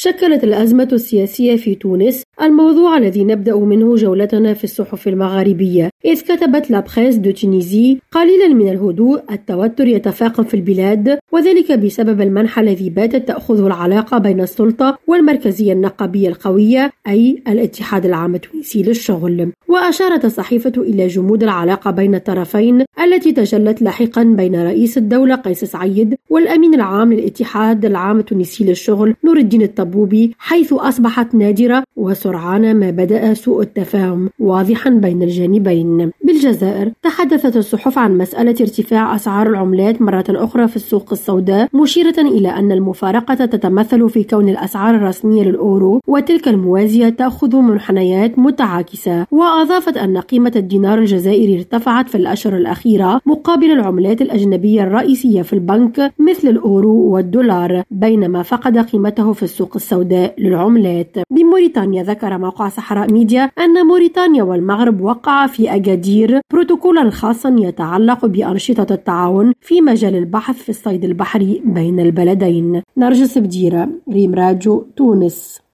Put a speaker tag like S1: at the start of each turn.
S1: شكلت الأزمة السياسية في تونس الموضوع الذي نبدأ منه جولتنا في الصحف المغاربية. إذ كتبت La Presse de Tunisie قليلا من الهدوء التوتر يتفاقم في البلاد وذلك بسبب المنح الذي باتت تأخذه العلاقة بين السلطة والمركزية النقابية القوية أي الاتحاد العام التونسي للشغل. وأشارت الصحيفة إلى جمود العلاقة بين الطرفين التي تجلت لاحقا بين رئيس الدولة قيس سعيد والأمين العام للاتحاد العام التونسي للشغل نور الدين الطبوبي حيث أصبحت نادرة وسرعان ما بدأ سوء التفاهم واضحا بين الجانبين. بالجزائر تحدثت الصحف عن مسألة ارتفاع أسعار العملات مرة أخرى في السوق السوداء مشيرة إلى أن المفارقة تتمثل في كون الأسعار الرسمية للأورو وتلك الموازية تأخذ منحنيات متعاكسة. وأضافت أن قيمة الدينار الجزائري ارتفعت في الأشهر الأخيرة مقابل العملات الأجنبية الرئيسية في البنك مثل الأورو والدولار بينما فقد قيمته في السوق السوداء للعملات. بموريتانيا ذكر موقع صحراء ميديا أن موريتانيا والمغرب وقع في أجادير بروتوكولا خاصا يتعلق بأنشطة التعاون في مجال البحث في الصيد البحري بين البلدين. نرجس بديرة ريم راجو تونس.